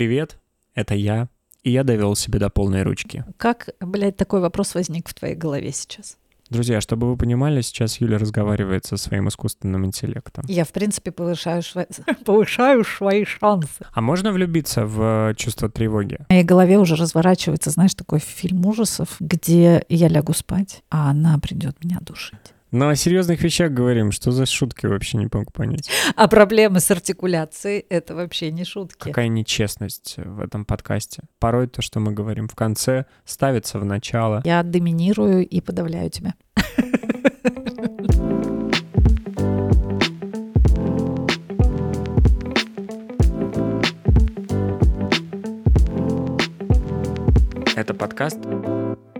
Привет, это я, и я довел себя до полной ручки. Как, блядь, такой вопрос возник в твоей голове сейчас? Друзья, чтобы вы понимали, сейчас Юля разговаривает со своим искусственным интеллектом. Я, в принципе, повышаю, шва... повышаю свои шансы. А можно влюбиться в чувство тревоги? В моей голове уже разворачивается, знаешь, такой фильм ужасов, где я лягу спать, а она придет меня душить. Но о серьезных вещах говорим. Что за шутки вообще не могу понять? А проблемы с артикуляцией — это вообще не шутки. Какая нечестность в этом подкасте. Порой то, что мы говорим в конце, ставится в начало. Я доминирую и подавляю тебя. Это подкаст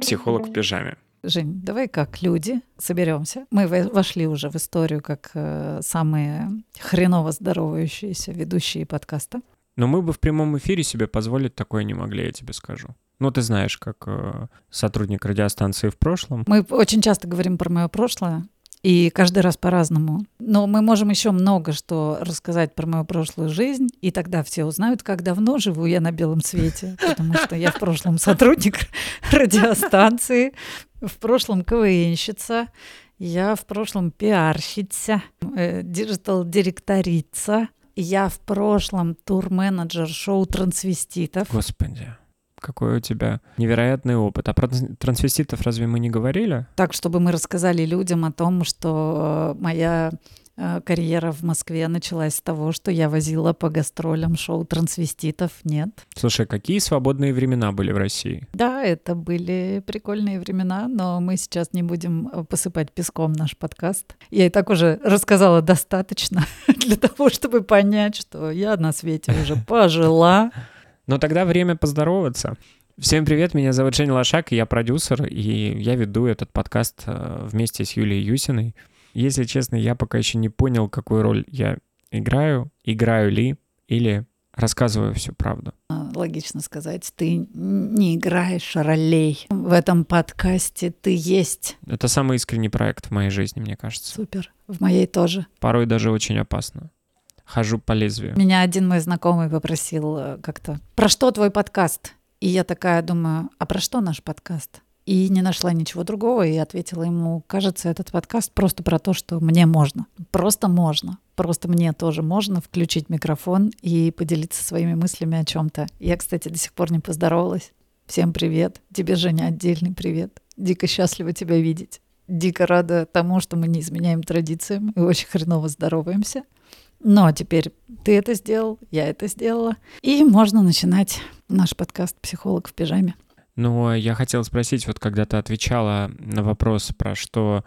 «Психолог в пижаме». Жень, давай как люди соберемся. Мы вошли уже в историю как э, самые хреново здоровающиеся ведущие подкаста. Но мы бы в прямом эфире себе позволить такое не могли, я тебе скажу. Ну, ты знаешь, как э, сотрудник радиостанции в прошлом. Мы очень часто говорим про мое прошлое, и каждый раз по-разному. Но мы можем еще много что рассказать про мою прошлую жизнь, и тогда все узнают, как давно живу я на белом свете, потому что я в прошлом сотрудник радиостанции, в прошлом КВНщица, я в прошлом пиарщица, э, digital-директорица, я в прошлом тур-менеджер шоу трансвеститов. Господи какой у тебя невероятный опыт. А про трансвеститов разве мы не говорили? Так, чтобы мы рассказали людям о том, что э, моя э, карьера в Москве началась с того, что я возила по гастролям шоу трансвеститов. Нет. Слушай, какие свободные времена были в России? Да, это были прикольные времена, но мы сейчас не будем э, посыпать песком наш подкаст. Я и так уже рассказала достаточно для того, чтобы понять, что я на свете уже пожила. Но тогда время поздороваться. Всем привет, меня зовут Женя Лошак, я продюсер, и я веду этот подкаст э, вместе с Юлией Юсиной. Если честно, я пока еще не понял, какую роль я играю, играю ли, или рассказываю всю правду. А, логично сказать, ты не играешь ролей. В этом подкасте ты есть. Это самый искренний проект в моей жизни, мне кажется. Супер. В моей тоже. Порой даже очень опасно хожу по лезвию. Меня один мой знакомый попросил э, как-то, про что твой подкаст? И я такая думаю, а про что наш подкаст? И не нашла ничего другого, и ответила ему, кажется, этот подкаст просто про то, что мне можно. Просто можно. Просто мне тоже можно включить микрофон и поделиться своими мыслями о чем-то. Я, кстати, до сих пор не поздоровалась. Всем привет. Тебе, Женя, отдельный привет. Дико счастлива тебя видеть. Дико рада тому, что мы не изменяем традициям и очень хреново здороваемся. Но теперь ты это сделал, я это сделала. И можно начинать наш подкаст «Психолог в пижаме». Ну, я хотел спросить, вот когда ты отвечала на вопрос про что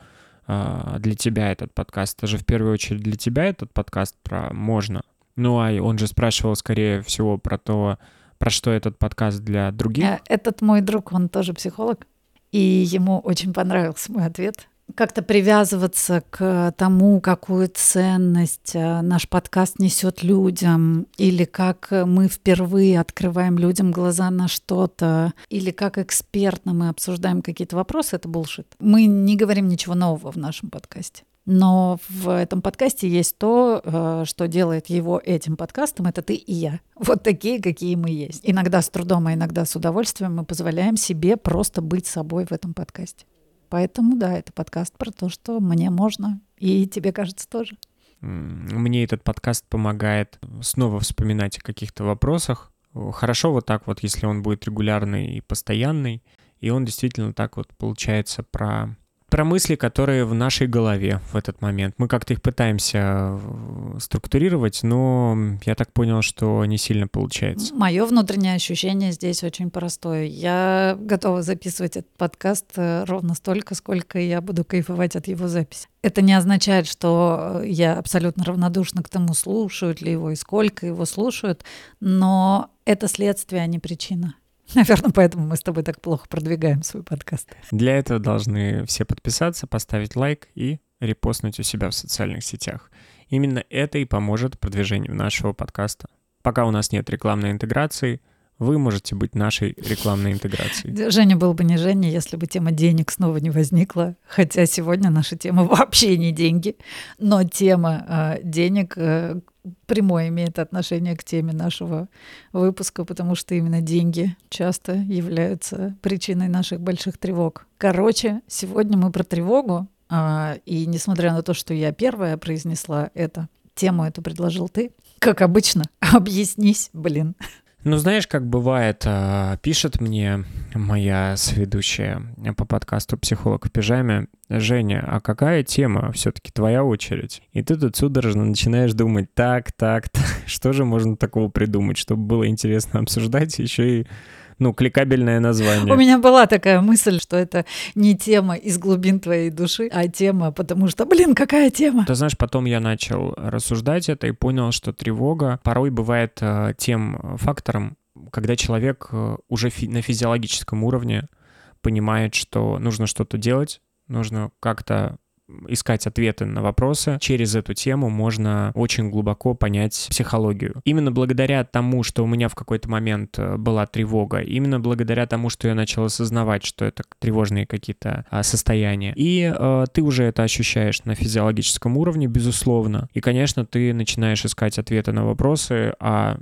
э, для тебя этот подкаст, это же в первую очередь для тебя этот подкаст про «можно». Ну, а он же спрашивал, скорее всего, про то, про что этот подкаст для других. Э, этот мой друг, он тоже психолог, и ему очень понравился мой ответ как-то привязываться к тому, какую ценность э, наш подкаст несет людям, или как мы впервые открываем людям глаза на что-то, или как экспертно мы обсуждаем какие-то вопросы, это булшит. Мы не говорим ничего нового в нашем подкасте. Но в этом подкасте есть то, э, что делает его этим подкастом, это ты и я. Вот такие, какие мы есть. Иногда с трудом, а иногда с удовольствием мы позволяем себе просто быть собой в этом подкасте. Поэтому, да, это подкаст про то, что мне можно, и тебе кажется тоже. Мне этот подкаст помогает снова вспоминать о каких-то вопросах. Хорошо вот так вот, если он будет регулярный и постоянный, и он действительно так вот получается про про мысли, которые в нашей голове в этот момент. Мы как-то их пытаемся э, структурировать, но я так понял, что не сильно получается. Мое внутреннее ощущение здесь очень простое. Я готова записывать этот подкаст э, ровно столько, сколько я буду кайфовать от его записи. Это не означает, что я абсолютно равнодушна к тому, слушают ли его и сколько его слушают, но это следствие, а не причина. Наверное, поэтому мы с тобой так плохо продвигаем свой подкаст. Для этого должны все подписаться, поставить лайк и репостнуть у себя в социальных сетях. Именно это и поможет продвижению нашего подкаста. Пока у нас нет рекламной интеграции, вы можете быть нашей рекламной интеграцией. Женя был бы не Женя, если бы тема денег снова не возникла. Хотя сегодня наша тема вообще не деньги, но тема э, денег э, прямое имеет отношение к теме нашего выпуска, потому что именно деньги часто являются причиной наших больших тревог. Короче, сегодня мы про тревогу, а, и несмотря на то, что я первая произнесла это, тему эту предложил ты, как обычно, объяснись, блин. Ну, знаешь, как бывает, а, пишет мне моя сведущая по подкасту «Психолог в пижаме», Женя, а какая тема? Все-таки твоя очередь. И ты тут судорожно начинаешь думать, так, так, так, что же можно такого придумать, чтобы было интересно обсуждать, еще и ну, кликабельное название. У меня была такая мысль, что это не тема из глубин твоей души, а тема, потому что, блин, какая тема? Ты знаешь, потом я начал рассуждать это и понял, что тревога порой бывает э, тем фактором, когда человек э, уже фи- на физиологическом уровне понимает, что нужно что-то делать, нужно как-то искать ответы на вопросы. Через эту тему можно очень глубоко понять психологию. Именно благодаря тому, что у меня в какой-то момент э, была тревога, именно благодаря тому, что я начал осознавать, что это тревожные какие-то а, состояния. И э, ты уже это ощущаешь на физиологическом уровне, безусловно. И, конечно, ты начинаешь искать ответы на вопросы, а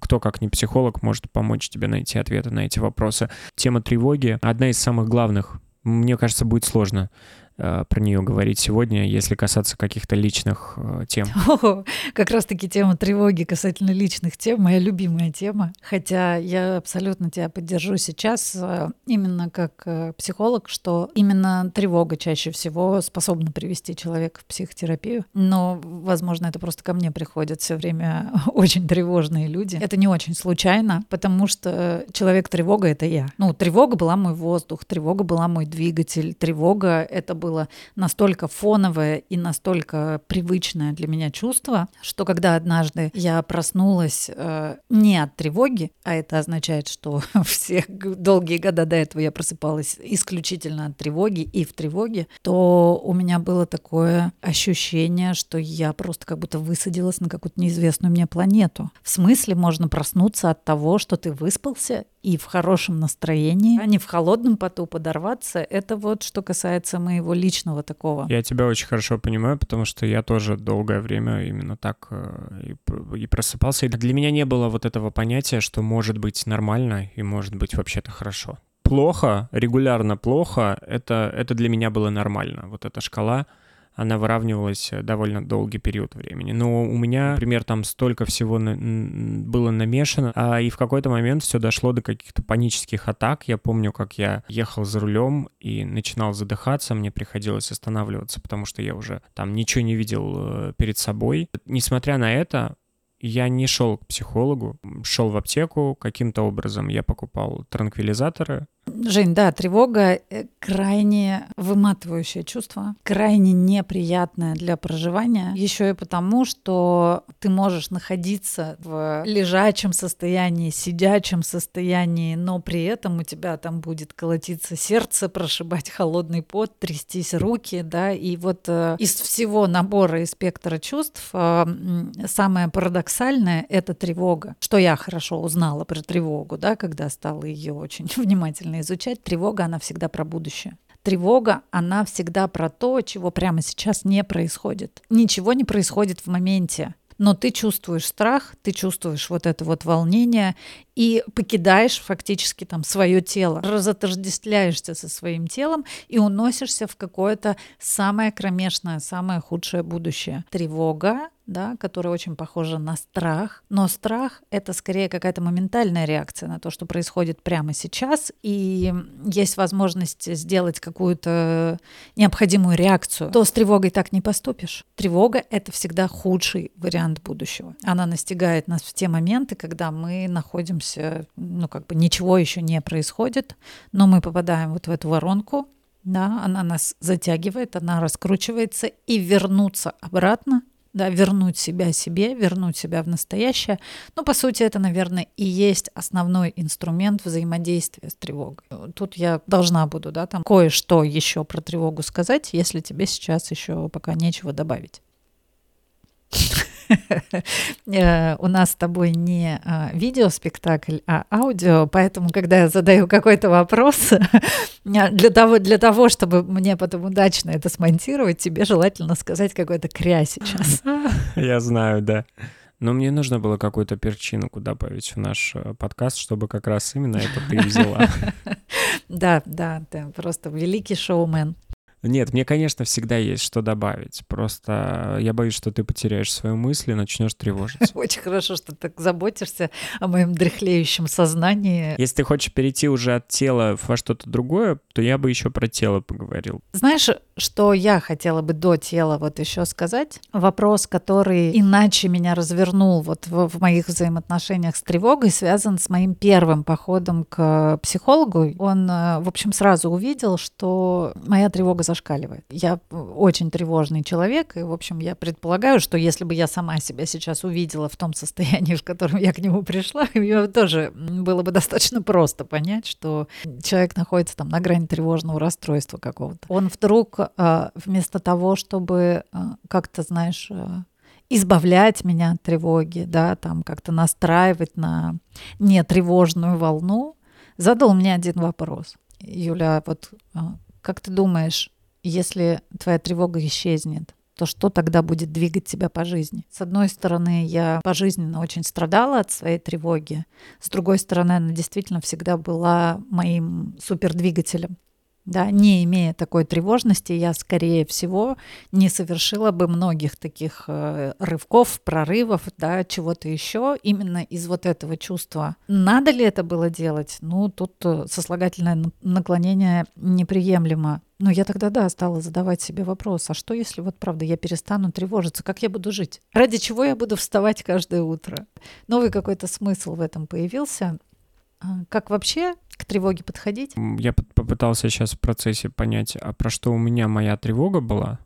кто, как не психолог, может помочь тебе найти ответы на эти вопросы. Тема тревоги — одна из самых главных мне кажется, будет сложно про нее говорить сегодня, если касаться каких-то личных э, тем. О, как раз-таки тема тревоги касательно личных тем, моя любимая тема. Хотя я абсолютно тебя поддержу сейчас э, именно как психолог, что именно тревога чаще всего способна привести человека в психотерапию. Но, возможно, это просто ко мне приходят все время очень тревожные люди. Это не очень случайно, потому что человек-тревога — это я. Ну, тревога была мой воздух, тревога была мой двигатель, тревога — это было настолько фоновое и настолько привычное для меня чувство, что когда однажды я проснулась э, не от тревоги, а это означает, что все долгие года до этого я просыпалась исключительно от тревоги и в тревоге, то у меня было такое ощущение, что я просто как будто высадилась на какую-то неизвестную мне планету. В смысле можно проснуться от того, что ты выспался и в хорошем настроении, а не в холодном поту подорваться. Это вот что касается моего личного такого. Я тебя очень хорошо понимаю, потому что я тоже долгое время именно так э, и, и просыпался. И для меня не было вот этого понятия, что может быть нормально и может быть вообще-то хорошо. Плохо, регулярно плохо, это, это для меня было нормально. Вот эта шкала — она выравнивалась э, довольно долгий период времени. Но у меня, например, там столько всего на, было намешано, а и в какой-то момент все дошло до каких-то панических атак. Я помню, как я ехал за рулем и начинал задыхаться, мне приходилось останавливаться, потому что я уже там ничего не видел э, перед собой. Несмотря на это, я не шел к психологу, шел в аптеку, каким-то образом я покупал транквилизаторы, Жень, да, тревога э, крайне выматывающее чувство, крайне неприятное для проживания, еще и потому, что ты можешь находиться в лежачем состоянии, сидячем состоянии, но при этом у тебя там будет колотиться сердце, прошибать холодный пот, трястись руки, да, и вот э, из всего набора и спектра чувств э, самое парадоксальное — это тревога. Что я хорошо узнала про тревогу, да, когда стала ее очень внимательно внимательно изучать, тревога, она всегда про будущее. Тревога, она всегда про то, чего прямо сейчас не происходит. Ничего не происходит в моменте. Но ты чувствуешь страх, ты чувствуешь вот это вот волнение и покидаешь фактически там свое тело, разотождествляешься со своим телом и уносишься в какое-то самое кромешное, самое худшее будущее. Тревога да, которая очень похожа на страх. Но страх — это скорее какая-то моментальная реакция на то, что происходит прямо сейчас, и есть возможность сделать какую-то необходимую реакцию, то с тревогой так не поступишь. Тревога — это всегда худший вариант будущего. Она настигает нас в те моменты, когда мы находимся, ну, как бы ничего еще не происходит, но мы попадаем вот в эту воронку, да, она нас затягивает, она раскручивается, и вернуться обратно да, вернуть себя себе, вернуть себя в настоящее. Ну, по сути, это, наверное, и есть основной инструмент взаимодействия с тревогой. Тут я должна буду, да, там кое-что еще про тревогу сказать, если тебе сейчас еще пока нечего добавить. Э, у нас с тобой не а, видеоспектакль, а аудио, поэтому, когда я задаю какой-то вопрос, для того, для того, чтобы мне потом удачно это смонтировать, тебе желательно сказать какой-то кря сейчас. Я знаю, да. Но мне нужно было какую-то перчинку добавить в наш э, подкаст, чтобы как раз именно это ты взяла. Да, да, ты просто великий шоумен. Нет, мне, конечно, всегда есть что добавить. Просто я боюсь, что ты потеряешь свои мысли, начнешь тревожиться. Очень хорошо, что ты так заботишься о моем дряхлеющем сознании. Если ты хочешь перейти уже от тела во что-то другое, то я бы еще про тело поговорил. Знаешь, что я хотела бы до тела вот еще сказать? Вопрос, который иначе меня развернул вот в, в моих взаимоотношениях с тревогой, связан с моим первым походом к психологу. Он, э, в общем, сразу увидел, что моя тревога за зашкаливает. Я очень тревожный человек, и, в общем, я предполагаю, что если бы я сама себя сейчас увидела в том состоянии, в котором я к нему пришла, мне тоже было бы достаточно просто понять, что человек находится там на грани тревожного расстройства какого-то. Он вдруг а, вместо того, чтобы а, как-то, знаешь, избавлять меня от тревоги, да, там как-то настраивать на нетревожную волну, задал мне один вопрос. Юля, вот как ты думаешь, если твоя тревога исчезнет, то что тогда будет двигать тебя по жизни? С одной стороны, я пожизненно очень страдала от своей тревоги. С другой стороны, она действительно всегда была моим супердвигателем. Да, не имея такой тревожности, я, скорее всего, не совершила бы многих таких э, рывков, прорывов, да, чего-то еще, именно из вот этого чувства. Надо ли это было делать? Ну, тут э, сослагательное наклонение неприемлемо. Но я тогда, да, стала задавать себе вопрос, а что если вот правда я перестану тревожиться, как я буду жить? Ради чего я буду вставать каждое утро? Новый какой-то смысл в этом появился. А, как вообще к тревоге подходить? Я попытался сейчас в процессе понять, а про что у меня моя тревога была,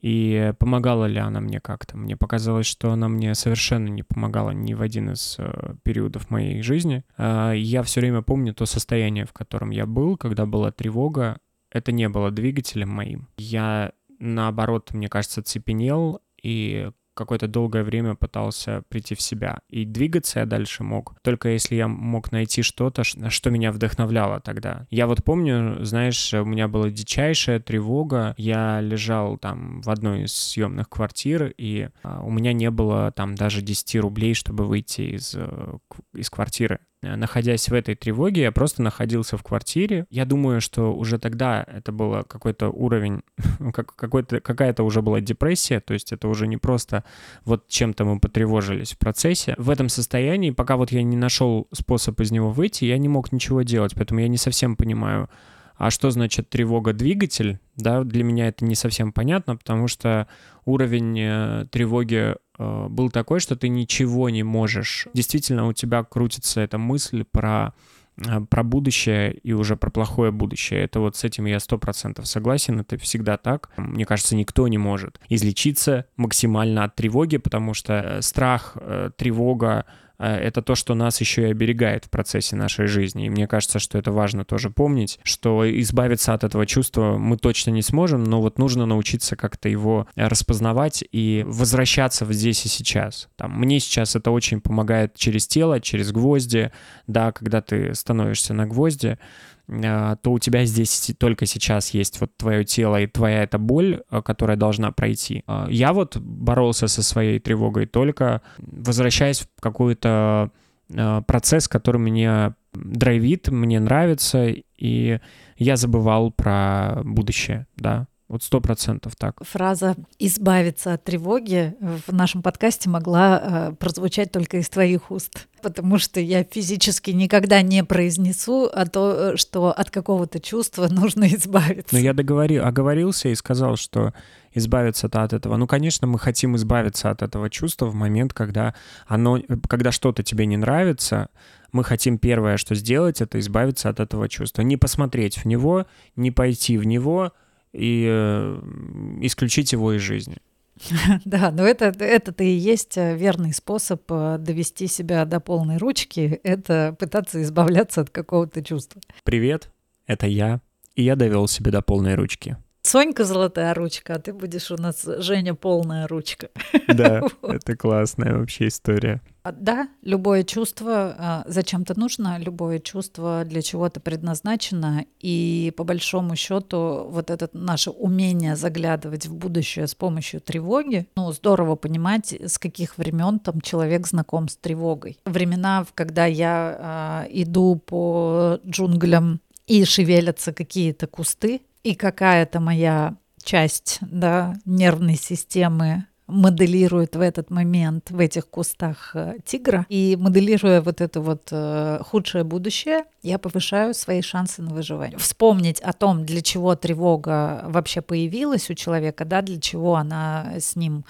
и помогала ли она мне как-то. Мне показалось, что она мне совершенно не помогала ни в один из э, периодов моей жизни. Э, я все время помню то состояние, в котором я был, когда была тревога. Это не было двигателем моим. Я, наоборот, мне кажется, цепенел, и какое-то долгое время пытался прийти в себя. И двигаться я дальше мог, только если я мог найти что-то, что меня вдохновляло тогда. Я вот помню, знаешь, у меня была дичайшая тревога. Я лежал там в одной из съемных квартир, и а, у меня не было там даже 10 рублей, чтобы выйти из, э, из квартиры. Э, находясь в этой тревоге, я просто находился в квартире. Я думаю, что уже тогда это было какой-то уровень, как, какой-то, какая-то уже была депрессия, то есть это уже не просто вот чем-то мы потревожились в процессе. В этом состоянии, пока вот я не нашел способ из него выйти, я не мог ничего делать, поэтому я не совсем понимаю, а что значит тревога-двигатель? Да, для меня это не совсем понятно, потому что уровень э, тревоги э, был такой, что ты ничего не можешь. Действительно, у тебя крутится эта мысль про э, про будущее и уже про плохое будущее. Это вот с этим я сто процентов согласен, это всегда так. Мне кажется, никто не может излечиться максимально от тревоги, потому что страх, тревога, это то, что нас еще и оберегает в процессе нашей жизни. И мне кажется, что это важно тоже помнить, что избавиться от этого чувства мы точно не сможем, но вот нужно научиться как-то его распознавать и возвращаться в здесь и сейчас. Там, мне сейчас это очень помогает через тело, через гвозди, да, когда ты становишься на гвозди, а, то у тебя здесь только сейчас есть вот твое тело и твоя эта боль, а, которая должна пройти. А, я вот боролся со своей тревогой только возвращаясь в какой-то процесс, который меня драйвит, мне нравится, и я забывал про будущее, да. Вот сто процентов так. Фраза «избавиться от тревоги» в нашем подкасте могла э, прозвучать только из твоих уст, потому что я физически никогда не произнесу о то, что от какого-то чувства нужно избавиться. Но я договорил, оговорился и сказал, что избавиться-то от этого. Ну, конечно, мы хотим избавиться от этого чувства в момент, когда оно, когда что-то тебе не нравится, мы хотим первое, что сделать, это избавиться от этого чувства. Не посмотреть в него, не пойти в него, и э, исключить его из жизни. Да, но это, это и есть э, верный способ э, довести себя до полной ручки, это пытаться избавляться от какого-то чувства. Привет, это я, и я довел себя до полной ручки. Сонька золотая ручка, а ты будешь у нас Женя полная ручка. Да, это классная вообще история. А, да, любое чувство а, зачем-то нужно, любое чувство для чего-то предназначено, и по большому счету вот это наше умение заглядывать в будущее с помощью тревоги, ну здорово понимать, с каких времен там человек знаком с тревогой. Времена, когда я а, иду по джунглям и шевелятся какие-то кусты, и какая-то моя часть да, нервной системы моделирует в этот момент в этих кустах э, тигра. И моделируя вот это вот э, худшее будущее, я повышаю свои шансы на выживание. Вспомнить о том, для чего тревога вообще появилась у человека, да, для чего она с ним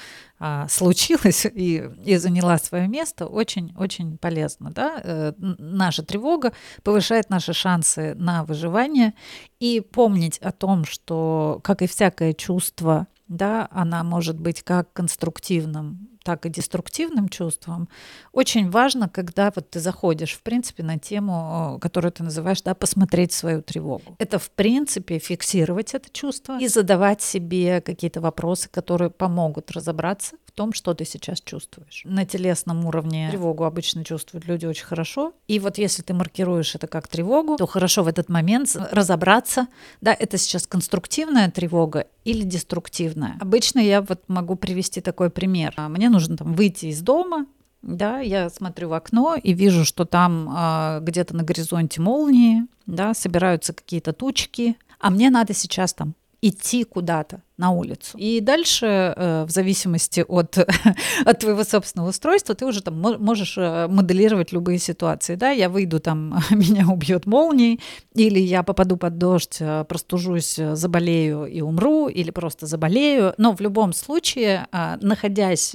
а, случилась и, и заняла свое место, очень-очень полезно. Да? Э, наша тревога повышает наши шансы на выживание. И помнить о том, что, как и всякое чувство, да, она может быть как конструктивным, так и деструктивным чувством. Очень важно, когда вот ты заходишь, в принципе, на тему, которую ты называешь, да, посмотреть свою тревогу. Это, в принципе, фиксировать это чувство и задавать себе какие-то вопросы, которые помогут разобраться в том, что ты сейчас чувствуешь. На телесном уровне тревогу обычно чувствуют люди очень хорошо. И вот если ты маркируешь это как тревогу, то хорошо в этот момент разобраться, да, это сейчас конструктивная тревога или деструктивная. Обычно я вот могу привести такой пример. Мне нужно там выйти из дома, да, я смотрю в окно и вижу, что там э, где-то на горизонте молнии, да, собираются какие-то тучки, а мне надо сейчас там идти куда-то на улицу. И дальше, э, в зависимости от, от твоего собственного устройства, ты уже там можешь э, моделировать любые ситуации. Да? Я выйду там, меня убьет молнией, или я попаду под дождь, э, простужусь, заболею и умру, или просто заболею. Но в любом случае, находясь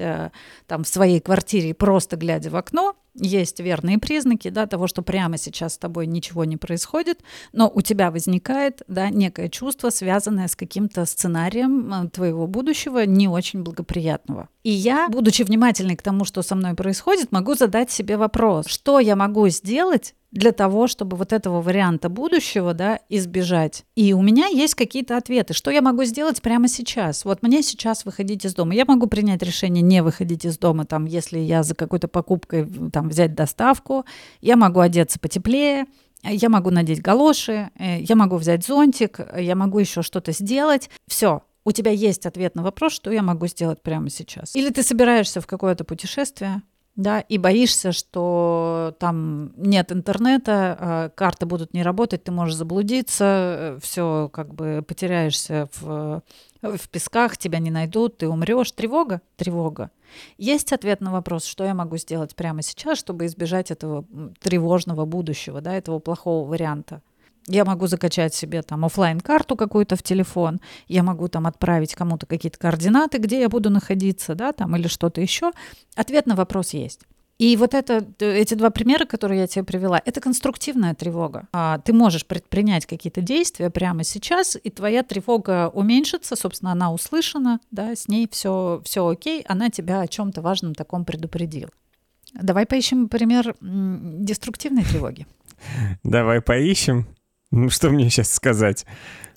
там в своей квартире, просто глядя в окно, есть верные признаки да, того, что прямо сейчас с тобой ничего не происходит, но у тебя возникает да, некое чувство, связанное с каким-то сценарием э, твоего будущего, не очень благоприятного. И я, будучи внимательной к тому, что со мной происходит, могу задать себе вопрос, что я могу сделать для того, чтобы вот этого варианта будущего да, избежать. И у меня есть какие-то ответы. Что я могу сделать прямо сейчас? Вот мне сейчас выходить из дома. Я могу принять решение не выходить из дома, там, если я за какой-то покупкой там, взять доставку. Я могу одеться потеплее. Я могу надеть галоши, э, я могу взять зонтик, я могу еще что-то сделать. Все, у тебя есть ответ на вопрос, что я могу сделать прямо сейчас. Или ты собираешься в какое-то путешествие, да, и боишься, что там нет интернета, а карты будут не работать, ты можешь заблудиться, э, все как бы потеряешься в, в песках, тебя не найдут, ты умрешь. Тревога? Тревога. Есть ответ на вопрос, что я могу сделать прямо сейчас, чтобы избежать этого тревожного будущего, да, этого плохого варианта. Я могу закачать себе там офлайн карту какую-то в телефон, я могу там отправить кому-то какие-то координаты, где я буду находиться, да, там или что-то еще. Ответ на вопрос есть. И вот это, эти два примера, которые я тебе привела, это конструктивная тревога. А, ты можешь предпринять какие-то действия прямо сейчас, и твоя тревога уменьшится, собственно, она услышана, да, с ней все, все окей, она тебя о чем-то важном таком предупредила. Давай поищем пример деструктивной тревоги. Давай поищем. Ну, что мне сейчас сказать?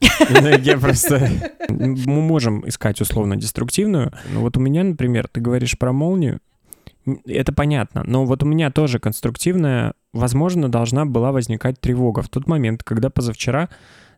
Ну, я просто... Мы можем искать условно деструктивную. Но вот у меня, например, ты говоришь про молнию, это понятно, но вот у меня тоже конструктивная, возможно, должна была возникать тревога в тот момент, когда позавчера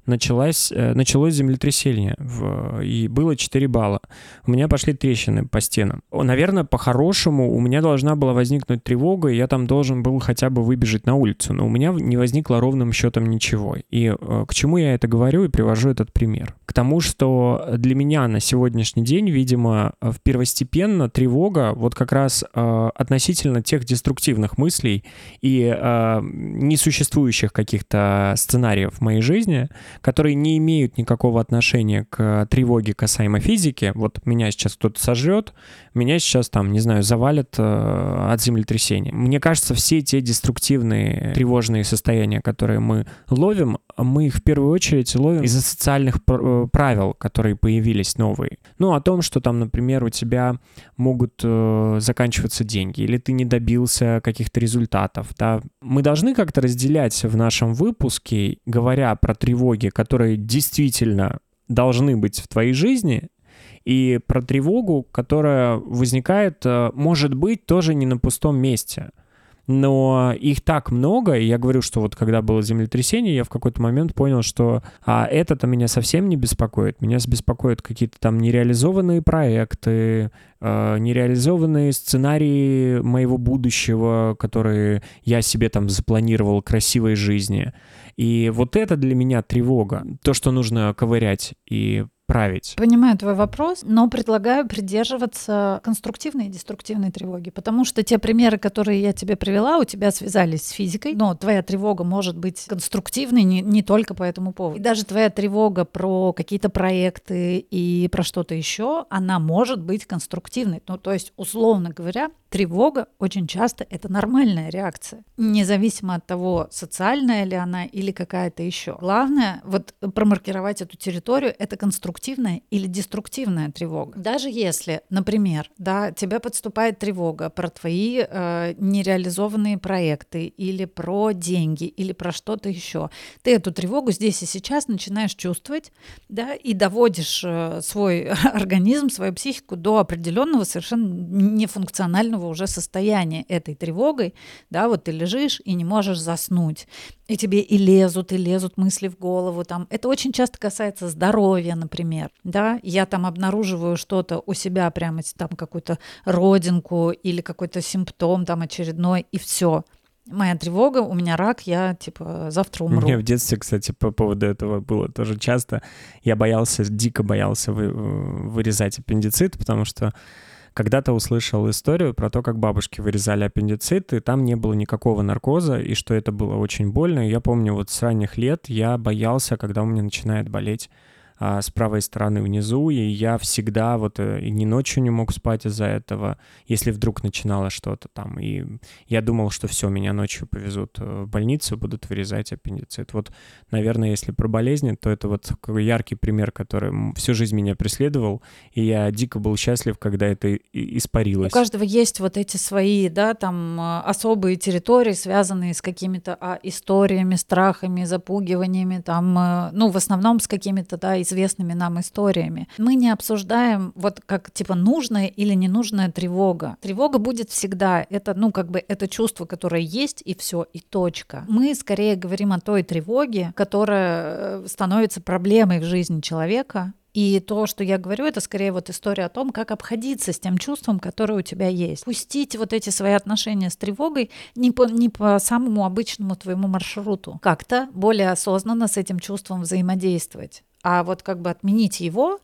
началось, э, началось землетрясение, в, и было 4 балла. У меня пошли трещины по стенам. Наверное, по-хорошему у меня должна была возникнуть тревога, и я там должен был хотя бы выбежать на улицу, но у меня не возникло ровным счетом ничего. И э, к чему я это говорю и привожу этот пример? К тому, что для меня на сегодняшний день, видимо, первостепенно тревога вот как раз э, относительно тех деструктивных мыслей и э, несуществующих каких-то сценариев в моей жизни, которые не имеют никакого отношения к тревоге касаемо физики. Вот меня сейчас кто-то сожрет, меня сейчас там, не знаю, завалят э, от землетрясения. Мне кажется, все те деструктивные тревожные состояния, которые мы ловим, мы их в первую очередь ловим из-за социальных э, правил, которые появились новые. Ну, о том, что там, например, у тебя могут э, заканчиваться деньги, или ты не добился каких-то результатов, да. Мы должны как-то разделять в нашем выпуске, говоря про тревоги, которые действительно должны быть в твоей жизни, и про тревогу, которая возникает, э, может быть, тоже не на пустом месте – но их так много, и я говорю, что вот когда было землетрясение, я в какой-то момент понял, что а это-то меня совсем не беспокоит. Меня беспокоят какие-то там нереализованные проекты, э, нереализованные сценарии моего будущего, которые я себе там запланировал красивой жизни. И вот это для меня тревога. То, что нужно ковырять и править. Понимаю твой вопрос, но предлагаю придерживаться конструктивной и деструктивной тревоги, потому что те примеры, которые я тебе привела, у тебя связались с физикой, но твоя тревога может быть конструктивной не, не только по этому поводу. И даже твоя тревога про какие-то проекты и про что-то еще, она может быть конструктивной. Ну, то есть, условно говоря, тревога очень часто это нормальная реакция, независимо от того, социальная ли она или какая-то еще. Главное вот промаркировать эту территорию, это конструктивная или деструктивная тревога. Даже если, например, да, тебя подступает тревога про твои э, нереализованные проекты или про деньги или про что-то еще, ты эту тревогу здесь и сейчас начинаешь чувствовать, да, и доводишь э, свой организм, свою психику до определенного совершенно нефункционального уже состояния этой тревогой, да, вот ты лежишь и не можешь заснуть, и тебе и лезут, и лезут мысли в голову, там, это очень часто касается здоровья, например, да, я там обнаруживаю что-то у себя прямо там какую-то родинку или какой-то симптом там очередной, и все. Моя тревога, у меня рак, я типа завтра умру. Мне в детстве, кстати, по поводу этого было тоже часто. Я боялся, дико боялся вы, вырезать аппендицит, потому что когда-то услышал историю про то, как бабушки вырезали аппендицит, и там не было никакого наркоза, и что это было очень больно. Я помню, вот с ранних лет я боялся, когда у меня начинает болеть с правой стороны внизу, и я всегда вот э, и ни ночью не мог спать из-за этого, если вдруг начинало что-то там. И я думал, что все, меня ночью повезут э, в больницу, будут вырезать аппендицит. Вот, наверное, если про болезни, то это вот такой яркий пример, который всю жизнь меня преследовал, и я дико был счастлив, когда это испарилось. У каждого есть вот эти свои, да, там э, особые территории, связанные с какими-то а, историями, страхами, запугиваниями, там, ну, в основном с какими-то, да, из известными нам историями. Мы не обсуждаем вот как типа нужная или ненужная тревога. Тревога будет всегда. Это, ну, как бы это чувство, которое есть, и все, и точка. Мы скорее говорим о той тревоге, которая э, становится проблемой в жизни человека, и то, что я говорю, это скорее вот история о том, как обходиться с тем чувством, которое у тебя есть. Пустить вот эти свои отношения с тревогой не по, не по самому обычному твоему маршруту. Как-то более осознанно с этим чувством взаимодействовать а вот как бы отменить его,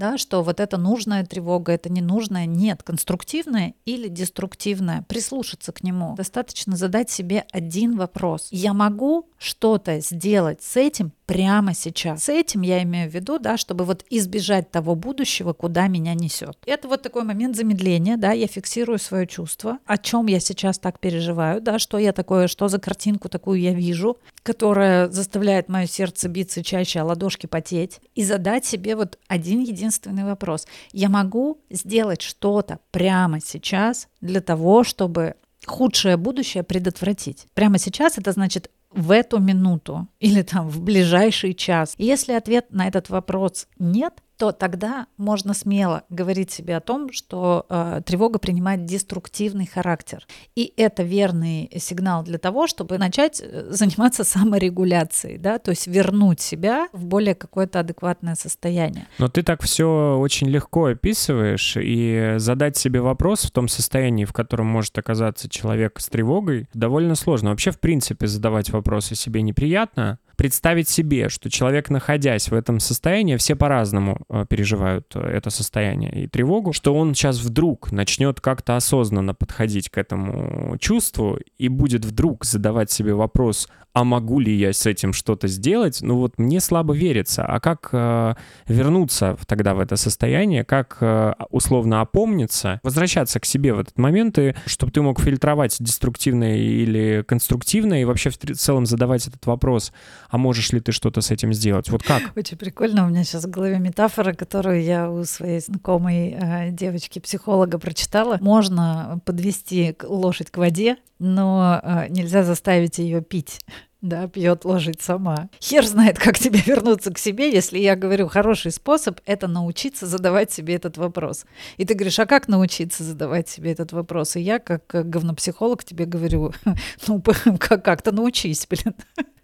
да, что вот это нужная тревога, это ненужная, нет, конструктивная или деструктивная, прислушаться к нему. Достаточно задать себе один вопрос. Я могу что-то сделать с этим прямо сейчас. С этим я имею в виду, да, чтобы вот избежать того будущего, куда меня несет. Это вот такой момент замедления, да, я фиксирую свое чувство, о чем я сейчас так переживаю, да, что я такое, что за картинку такую я вижу, которая заставляет мое сердце биться чаще, а ладошки потеть, и задать себе вот один единственный вопрос. Я могу сделать что-то прямо сейчас для того, чтобы худшее будущее предотвратить. Прямо сейчас это значит в эту минуту или там в ближайший час. Если ответ на этот вопрос нет, то тогда можно смело говорить себе о том, что э, тревога принимает деструктивный характер. И это верный сигнал для того, чтобы начать э, заниматься саморегуляцией, да, то есть вернуть себя в более какое-то адекватное состояние. Но ты так все очень легко описываешь, и задать себе вопрос в том состоянии, в котором может оказаться человек с тревогой, довольно сложно. Вообще, в принципе, задавать вопросы себе неприятно, представить себе, что человек, находясь в этом состоянии, все по-разному э, переживают э, это состояние и тревогу, что он сейчас вдруг начнет как-то осознанно подходить к этому чувству и будет вдруг задавать себе вопрос, а могу ли я с этим что-то сделать, ну вот мне слабо верится. А как э, вернуться тогда в это состояние, как э, условно опомниться, возвращаться к себе в этот момент, и чтобы ты мог фильтровать деструктивное или конструктивное, и вообще в целом задавать этот вопрос, а можешь ли ты что-то с этим сделать? Вот как? Очень прикольно. У меня сейчас в голове метафора, которую я у своей знакомой э, девочки-психолога прочитала. Можно подвести лошадь к воде, но э, нельзя заставить ее пить. да, пьет лошадь сама. Хер знает, как тебе вернуться к себе, если я говорю, хороший способ — это научиться задавать себе этот вопрос. И ты говоришь, а как научиться задавать себе этот вопрос? И я, как говнопсихолог, тебе говорю, ну, как-то научись, блин.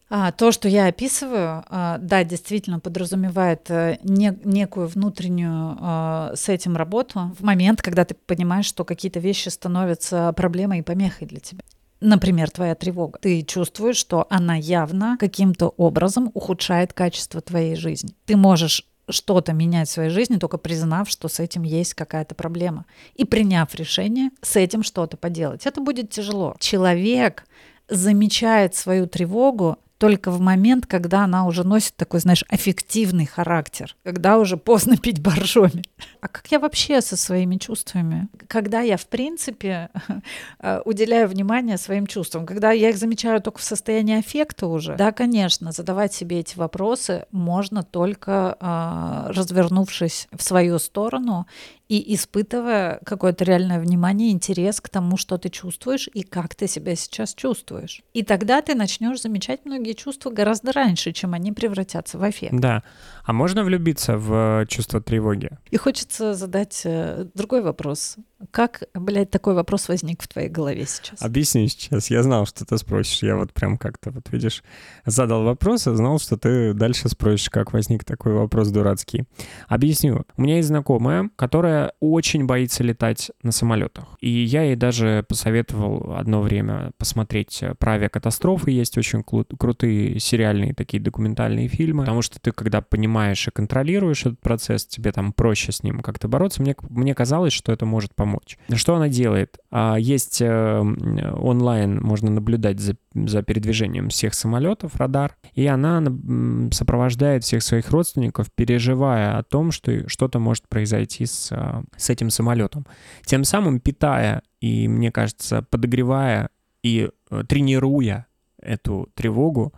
А, то, что я описываю, а, да, действительно подразумевает не, некую внутреннюю а, с этим работу в момент, когда ты понимаешь, что какие-то вещи становятся проблемой и помехой для тебя. Например, твоя тревога. Ты чувствуешь, что она явно каким-то образом ухудшает качество твоей жизни. Ты можешь что-то менять в своей жизни, только признав, что с этим есть какая-то проблема. И приняв решение с этим что-то поделать. Это будет тяжело. Человек замечает свою тревогу только в момент, когда она уже носит такой, знаешь, аффективный характер, когда уже поздно пить боржоми. А как я вообще со своими чувствами? Когда я, в принципе, э, уделяю внимание своим чувствам, когда я их замечаю только в состоянии аффекта уже, да, конечно, задавать себе эти вопросы можно только а, развернувшись в свою сторону и испытывая какое-то реальное внимание, интерес к тому, что ты чувствуешь и как ты себя сейчас чувствуешь. И тогда ты начнешь замечать многие чувства гораздо раньше, чем они превратятся в эффект. Да. А можно влюбиться в чувство тревоги? И хочется задать э, другой вопрос. Как, блядь, такой вопрос возник в твоей голове сейчас? Объясни сейчас. Я знал, что ты спросишь. Я вот прям как-то, вот видишь, задал вопрос и знал, что ты дальше спросишь, как возник такой вопрос дурацкий. Объясню. У меня есть знакомая, которая очень боится летать на самолетах. И я ей даже посоветовал одно время посмотреть про авиакатастрофы. Есть очень крутые сериальные такие документальные фильмы. Потому что ты, когда понимаешь и контролируешь этот процесс, тебе там проще с ним как-то бороться. Мне, мне казалось, что это может помочь. Что она делает? А, есть э, онлайн, можно наблюдать за, за передвижением всех самолетов, радар, и она сопровождает всех своих родственников, переживая о том, что что-то может произойти с, с этим самолетом. Тем самым питая и, мне кажется, подогревая и э, тренируя эту тревогу,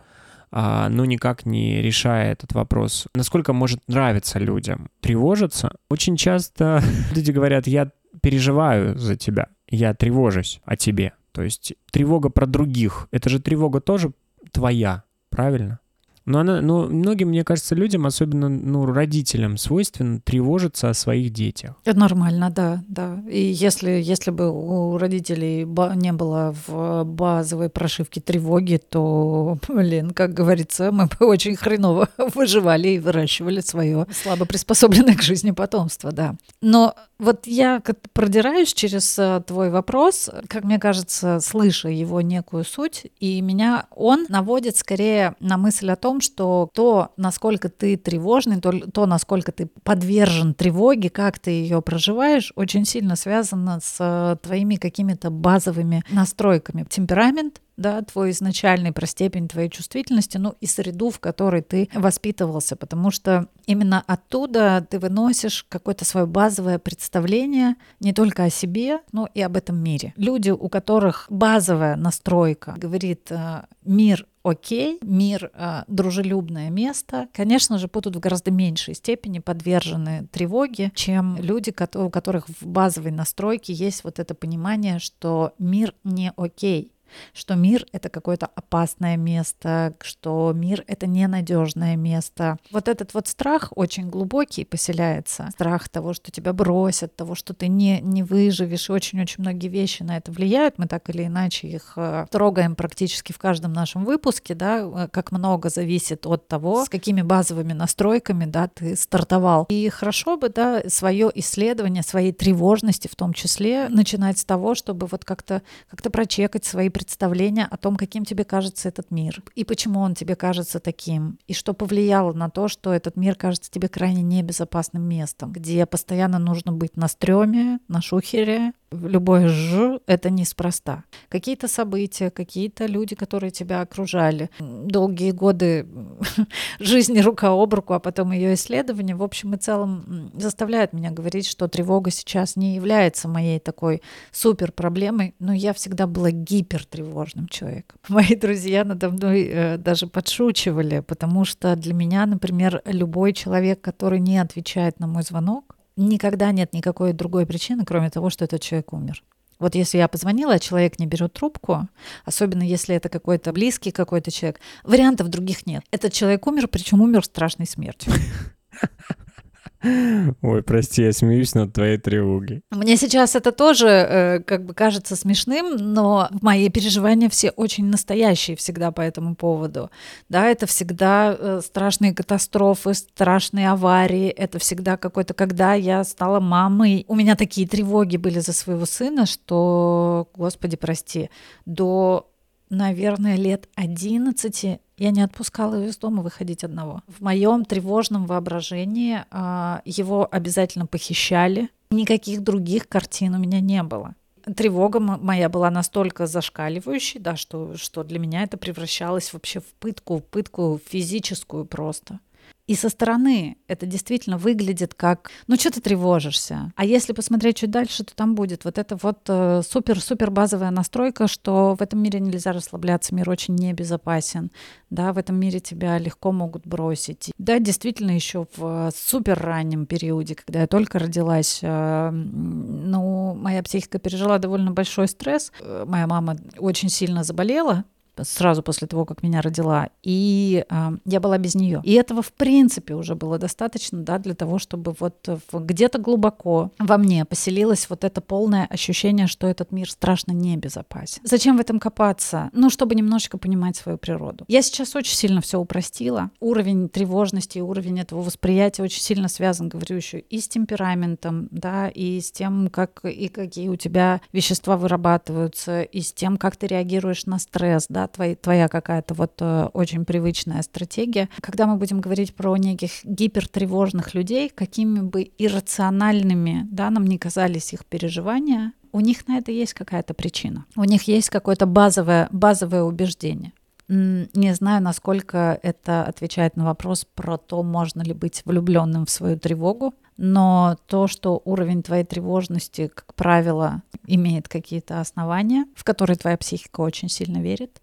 а, но никак не решая этот вопрос. Насколько может нравиться людям тревожиться? Очень часто люди говорят, я переживаю за тебя, я тревожусь о тебе. То есть тревога про других, это же тревога тоже твоя, правильно? Но она, ну, многим, мне кажется, людям, особенно ну, родителям, свойственно тревожиться о своих детях. Это нормально, да, да. И если, если бы у родителей не было в базовой прошивке тревоги, то, блин, как говорится, мы бы очень хреново выживали и выращивали свое слабо приспособленное к жизни потомство, да. Но вот я продираюсь через э, твой вопрос, как мне кажется, слыша его некую суть, и меня он наводит скорее на мысль о том, что то, насколько ты тревожный, то, то насколько ты подвержен тревоге, как ты ее проживаешь, очень сильно связано с э, твоими какими-то базовыми настройками. Темперамент, да, твой изначальный про степень твоей чувствительности, ну и среду, в которой ты воспитывался, потому что именно оттуда ты выносишь какое-то свое базовое представление не только о себе, но и об этом мире. Люди, у которых базовая настройка говорит э, мир окей, мир э, дружелюбное место, конечно же, будут в гораздо меньшей степени подвержены тревоге, чем люди, у которых в базовой настройке есть вот это понимание, что мир не окей, что мир — это какое-то опасное место, что мир — это ненадежное место. Вот этот вот страх очень глубокий поселяется. Страх того, что тебя бросят, того, что ты не, не выживешь. И очень-очень многие вещи на это влияют. Мы так или иначе их э, трогаем практически в каждом нашем выпуске, да, э, как много зависит от того, с какими базовыми настройками, да, ты стартовал. И хорошо бы, да, свое исследование, своей тревожности в том числе начинать с того, чтобы вот как-то как прочекать свои представление о том, каким тебе кажется этот мир, и почему он тебе кажется таким, и что повлияло на то, что этот мир кажется тебе крайне небезопасным местом, где постоянно нужно быть на стреме, на шухере, Любое «ж» — это неспроста. Какие-то события, какие-то люди, которые тебя окружали, долгие годы жизни рука об руку, а потом ее исследования, в общем и целом заставляют меня говорить, что тревога сейчас не является моей такой супер проблемой, но я всегда была гипертревожным человеком. Мои друзья надо мной э, даже подшучивали, потому что для меня, например, любой человек, который не отвечает на мой звонок, никогда нет никакой другой причины, кроме того, что этот человек умер. Вот если я позвонила, а человек не берет трубку, особенно если это какой-то близкий какой-то человек, вариантов других нет. Этот человек умер, причем умер страшной смертью. Ой, прости, я смеюсь над твоей тревогой. Мне сейчас это тоже э, как бы кажется смешным, но мои переживания все очень настоящие всегда по этому поводу. Да, это всегда э, страшные катастрофы, страшные аварии, это всегда какой-то, когда я стала мамой, у меня такие тревоги были за своего сына, что, господи, прости, до наверное, лет 11 я не отпускала его из дома выходить одного. В моем тревожном воображении а, его обязательно похищали. Никаких других картин у меня не было. Тревога моя была настолько зашкаливающей, да, что, что для меня это превращалось вообще в пытку, в пытку физическую просто. И со стороны это действительно выглядит как, ну что ты тревожишься? А если посмотреть чуть дальше, то там будет вот эта вот э, супер-супер базовая настройка, что в этом мире нельзя расслабляться, мир очень небезопасен, да, в этом мире тебя легко могут бросить. Да, действительно, еще в супер раннем периоде, когда я только родилась, э, ну, моя психика пережила довольно большой стресс. Э, моя мама очень сильно заболела, сразу после того, как меня родила, и э, я была без нее. И этого, в принципе, уже было достаточно, да, для того, чтобы вот где-то глубоко во мне поселилось вот это полное ощущение, что этот мир страшно небезопасен. Зачем в этом копаться? Ну, чтобы немножечко понимать свою природу. Я сейчас очень сильно все упростила. Уровень тревожности, уровень этого восприятия очень сильно связан, говорю еще, и с темпераментом, да, и с тем, как и какие у тебя вещества вырабатываются, и с тем, как ты реагируешь на стресс, да, твоя, твоя какая-то вот э, очень привычная стратегия. Когда мы будем говорить про неких гипертревожных людей, какими бы иррациональными да, нам не казались их переживания, у них на это есть какая-то причина. У них есть какое-то базовое, базовое убеждение. Не знаю, насколько это отвечает на вопрос про то, можно ли быть влюбленным в свою тревогу, но то, что уровень твоей тревожности, как правило, имеет какие-то основания, в которые твоя психика очень сильно верит,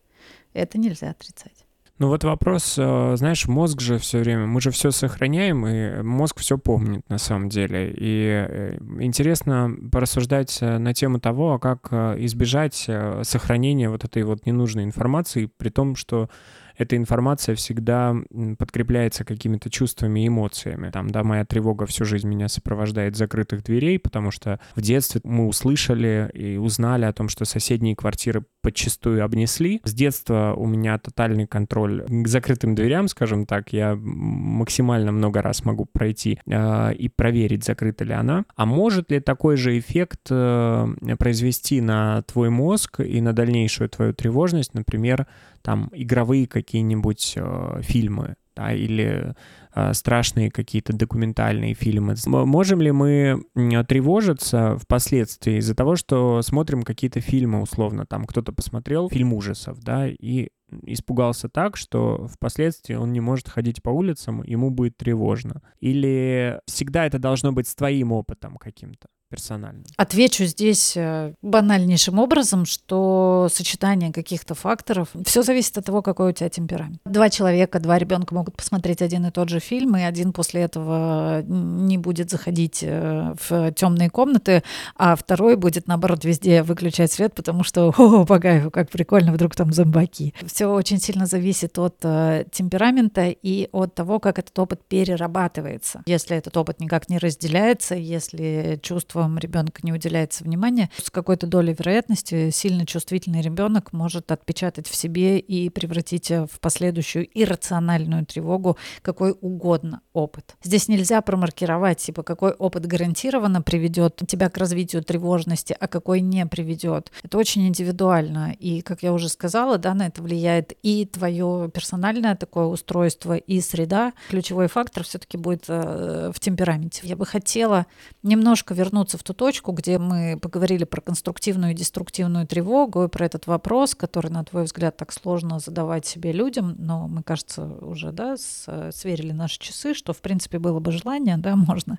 это нельзя отрицать. Ну вот вопрос, э, знаешь, мозг же все время, мы же все сохраняем, и мозг все помнит на самом деле. И э, интересно порассуждать э, на тему того, а как избежать сохранения вот этой вот ненужной информации, при том, что эта информация всегда подкрепляется какими-то чувствами и эмоциями. Там, да, моя тревога всю жизнь меня сопровождает закрытых дверей, потому что в детстве мы услышали и узнали о том, что соседние квартиры подчастую обнесли. С детства у меня тотальный контроль к закрытым дверям, скажем так. Я максимально много раз могу пройти э, и проверить, закрыта ли она. А может ли такой же эффект э, произвести на твой мозг и на дальнейшую твою тревожность, например, там игровые какие-нибудь э, фильмы, да, или э, страшные какие-то документальные фильмы. Можем ли мы тревожиться впоследствии из-за того, что смотрим какие-то фильмы, условно, там кто-то посмотрел фильм ужасов, да, и испугался так, что впоследствии он не может ходить по улицам, ему будет тревожно. Или всегда это должно быть с твоим опытом каким-то? Персонально? Отвечу здесь э, банальнейшим образом, что сочетание каких-то факторов, все зависит от того, какой у тебя темперамент. Два человека, два ребенка могут посмотреть один и тот же фильм, и один после этого не будет заходить э, в темные комнаты, а второй будет, наоборот, везде выключать свет, потому что, о, кайфу, как прикольно, вдруг там зомбаки. Все очень сильно зависит от э, темперамента и от того, как этот опыт перерабатывается. Если этот опыт никак не разделяется, если чувство чувствам ребенка не уделяется внимания, с какой-то долей вероятности сильно чувствительный ребенок может отпечатать в себе и превратить в последующую иррациональную тревогу какой угодно опыт. Здесь нельзя промаркировать, типа, какой опыт гарантированно приведет тебя к развитию тревожности, а какой не приведет. Это очень индивидуально. И, как я уже сказала, да, на это влияет и твое персональное такое устройство, и среда. Ключевой фактор все-таки будет э, в темпераменте. Я бы хотела немножко вернуться вернуться в ту точку, где мы поговорили про конструктивную и деструктивную тревогу и про этот вопрос, который, на твой взгляд, так сложно задавать себе людям, но мы, кажется, уже да, сверили наши часы, что, в принципе, было бы желание, да, можно,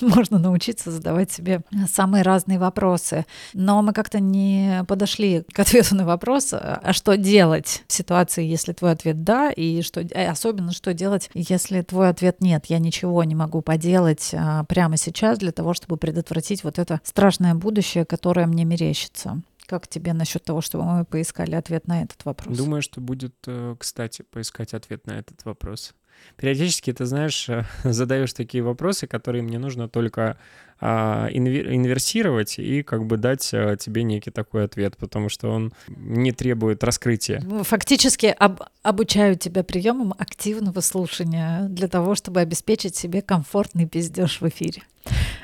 можно научиться задавать себе самые разные вопросы. Но мы как-то не подошли к ответу на вопрос, а что делать в ситуации, если твой ответ «да», и что, особенно что делать, если твой ответ «нет», я ничего не могу поделать а, прямо сейчас для того, чтобы предотвратить предотвратить вот это страшное будущее, которое мне мерещится. Как тебе насчет того, чтобы мы поискали ответ на этот вопрос? Думаю, что будет, э, кстати, поискать ответ на этот вопрос. Периодически, ты знаешь, задаешь такие вопросы, которые мне нужно только а, инверсировать и как бы дать а, тебе некий такой ответ, потому что он не требует раскрытия. Ну, фактически об, обучаю тебя приемам активного слушания для того, чтобы обеспечить себе комфортный пиздеж в эфире.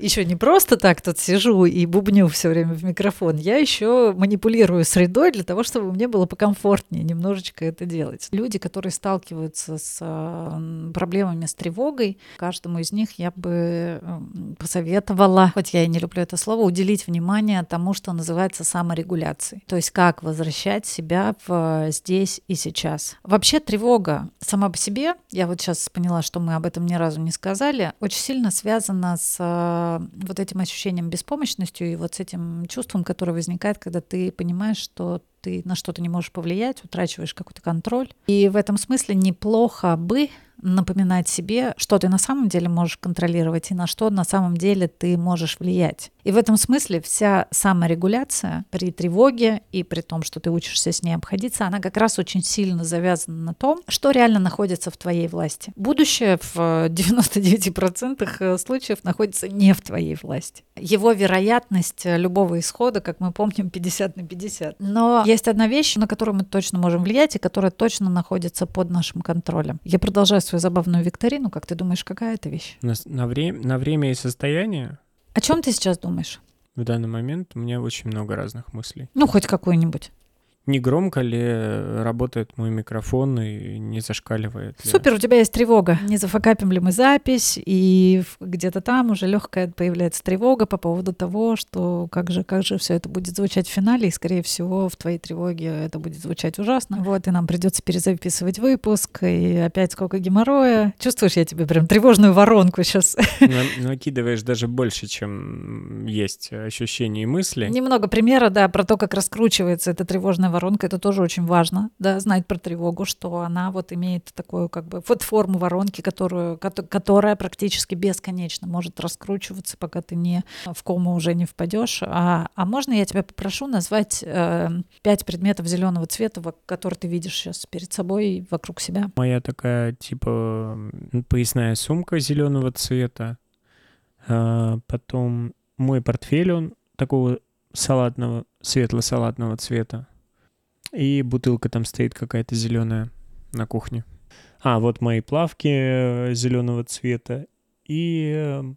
еще не просто так тут сижу и бубню все время в микрофон, я еще манипулирую средой для того, чтобы мне было покомфортнее немножечко это делать. Люди, которые сталкиваются с э, проблемами с тревогой, каждому из них я бы эм, посоветовала, хоть я и не люблю это слово, уделить внимание тому, что называется саморегуляцией. То есть как возвращать себя в здесь и сейчас. Вообще тревога сама по себе, я вот сейчас поняла, что мы об этом ни разу не сказали, очень сильно связана с э, вот этим ощущением беспомощностью и вот с этим чувством, которое возникает, когда ты понимаешь, что ты на что-то не можешь повлиять, утрачиваешь какой-то контроль. И в этом смысле неплохо бы напоминать себе, что ты на самом деле можешь контролировать и на что на самом деле ты можешь влиять. И в этом смысле вся саморегуляция при тревоге и при том, что ты учишься с ней обходиться, она как раз очень сильно завязана на том, что реально находится в твоей власти. Будущее в 99% э, случаев находится не в твоей власти. Его вероятность любого исхода, как мы помним, 50 на 50. Но есть одна вещь, на которую мы точно можем влиять и которая точно находится под нашим контролем. Я продолжаю свою забавную викторину. Как ты думаешь, какая это вещь? На, на, время, на время и состояние? О чем ты сейчас думаешь? В данный момент у меня очень много разных мыслей. Ну, хоть какую-нибудь не громко ли работает мой микрофон и не зашкаливает ли? Супер, у тебя есть тревога. Не зафакапим ли мы запись, и где-то там уже легкая появляется тревога по поводу того, что как же, как же все это будет звучать в финале, и, скорее всего, в твоей тревоге это будет звучать ужасно. Вот, и нам придется перезаписывать выпуск, и опять сколько геморроя. Чувствуешь, я тебе прям тревожную воронку сейчас. Накидываешь даже больше, чем есть ощущения и мысли. Немного примера, да, про то, как раскручивается эта тревожная воронка, это тоже очень важно, да, знать про тревогу, что она вот имеет такую как бы вот форму воронки, которую, которая практически бесконечно может раскручиваться, пока ты не в кому уже не впадешь. А, а можно я тебя попрошу назвать э, пять предметов зеленого цвета, которые ты видишь сейчас перед собой и вокруг себя? Моя такая типа поясная сумка зеленого цвета, а, потом мой портфель, он такого салатного, светло-салатного цвета. И бутылка там стоит какая-то зеленая на кухне. А, вот мои плавки э, зеленого цвета и э,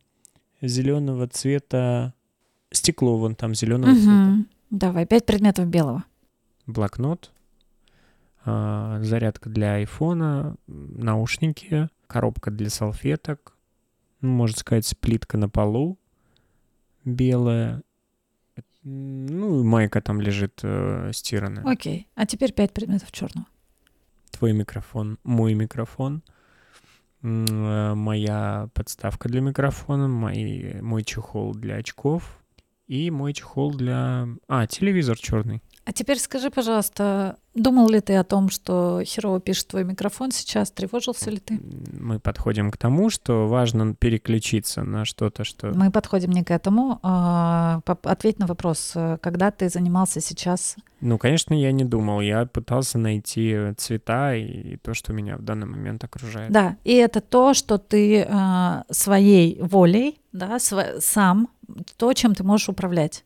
зеленого цвета стекло вон там зеленого угу. цвета. Давай, пять предметов белого. Блокнот, а, зарядка для айфона, наушники, коробка для салфеток, ну, можно сказать, плитка на полу белая ну, майка там лежит э, стиранная. Окей. А теперь пять предметов черного. Твой микрофон, мой микрофон, э, моя подставка для микрофона, мой, мой чехол для очков и мой чехол для... А, телевизор черный. А теперь скажи, пожалуйста, думал ли ты о том, что херово пишет твой микрофон сейчас? Тревожился ли ты? Мы подходим к тому, что важно переключиться на что-то, что... Мы подходим не к этому. А, ответь на вопрос, когда ты занимался сейчас? Ну, конечно, я не думал. Я пытался найти цвета и то, что меня в данный момент окружает. Да, и это то, что ты а, своей волей, да, сам, то, чем ты можешь управлять.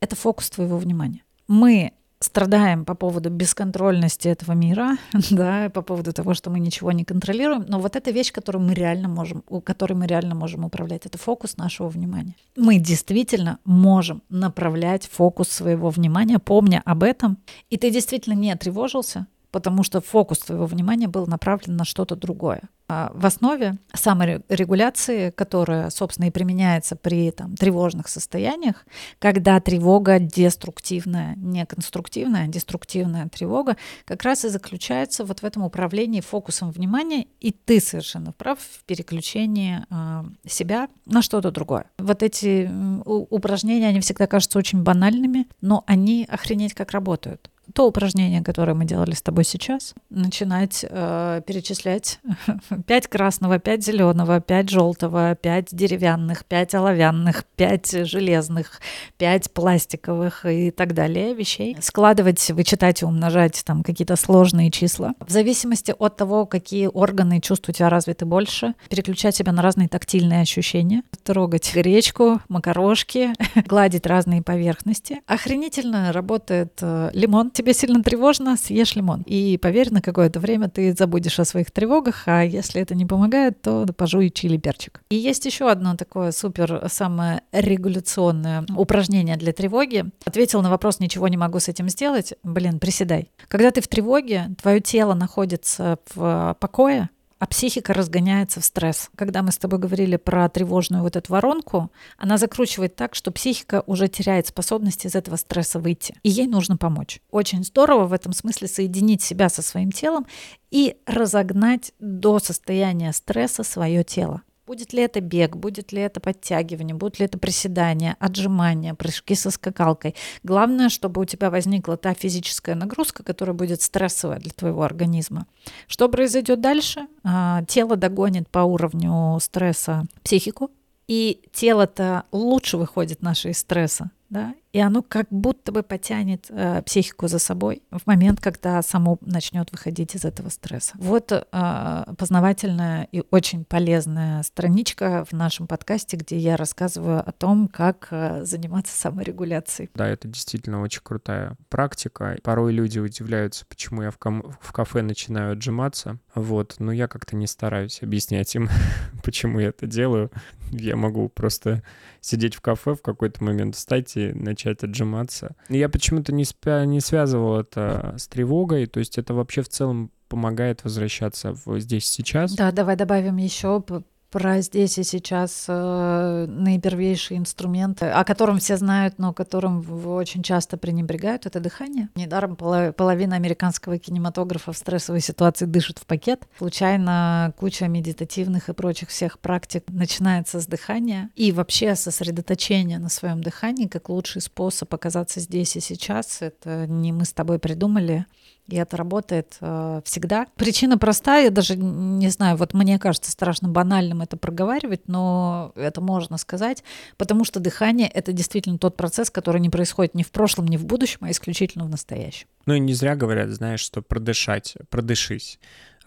Это фокус твоего внимания мы страдаем по поводу бесконтрольности этого мира, да, по поводу того, что мы ничего не контролируем, но вот эта вещь, которую мы реально можем, которой мы реально можем управлять, это фокус нашего внимания. Мы действительно можем направлять фокус своего внимания, помня об этом, и ты действительно не тревожился, потому что фокус твоего внимания был направлен на что-то другое. А в основе саморегуляции, которая, собственно, и применяется при там, тревожных состояниях, когда тревога деструктивная, не конструктивная, а деструктивная тревога, как раз и заключается вот в этом управлении фокусом внимания, и ты совершенно прав в переключении э, себя на что-то другое. Вот эти упражнения, они всегда кажутся очень банальными, но они охренеть как работают то упражнение, которое мы делали с тобой сейчас, начинать э, перечислять 5 красного, 5 зеленого, 5 желтого, 5 деревянных, 5 оловянных, 5 железных, 5 пластиковых и так далее вещей. Складывать, вычитать и умножать там какие-то сложные числа. В зависимости от того, какие органы и чувства у тебя развиты больше, переключать себя на разные тактильные ощущения, трогать гречку, макарошки, гладить разные поверхности. Охренительно работает э, лимон. Тебе сильно тревожно, съешь лимон. И поверь, на какое-то время ты забудешь о своих тревогах, а если это не помогает, то пожуй чили перчик. И есть еще одно такое супер самое регуляционное упражнение для тревоги. Ответил на вопрос, ничего не могу с этим сделать. Блин, приседай. Когда ты в тревоге, твое тело находится в покое, а психика разгоняется в стресс. Когда мы с тобой говорили про тревожную вот эту воронку, она закручивает так, что психика уже теряет способность из этого стресса выйти. И ей нужно помочь. Очень здорово в этом смысле соединить себя со своим телом и разогнать до состояния стресса свое тело. Будет ли это бег, будет ли это подтягивание, будет ли это приседание, отжимания, прыжки со скакалкой. Главное, чтобы у тебя возникла та физическая нагрузка, которая будет стрессовая для твоего организма. Что произойдет дальше? А, тело догонит по уровню стресса психику, и тело-то лучше выходит наше из стресса, да, и оно как будто бы потянет э, психику за собой в момент, когда само начнет выходить из этого стресса. Вот э, познавательная и очень полезная страничка в нашем подкасте, где я рассказываю о том, как э, заниматься саморегуляцией. Да, это действительно очень крутая практика. Порой люди удивляются, почему я в, кам- в кафе начинаю отжиматься. Вот, но я как-то не стараюсь объяснять им, почему я это делаю. Я могу просто сидеть в кафе в какой-то момент, встать и начать отжиматься. Я почему-то не, спя- не связывал это с тревогой, то есть это вообще в целом помогает возвращаться в здесь сейчас. Да, давай добавим еще про здесь и сейчас э, наипервейший инструмент, о котором все знают, но которым очень часто пренебрегают, это дыхание. Недаром половина американского кинематографа в стрессовой ситуации дышит в пакет. Случайно куча медитативных и прочих всех практик начинается с дыхания. И вообще сосредоточение на своем дыхании как лучший способ оказаться здесь и сейчас. Это не мы с тобой придумали, и это работает э, всегда. Причина простая, я даже не знаю, вот мне кажется страшно банальным это проговаривать, но это можно сказать, потому что дыхание — это действительно тот процесс, который не происходит ни в прошлом, ни в будущем, а исключительно в настоящем. Ну и не зря говорят, знаешь, что продышать, продышись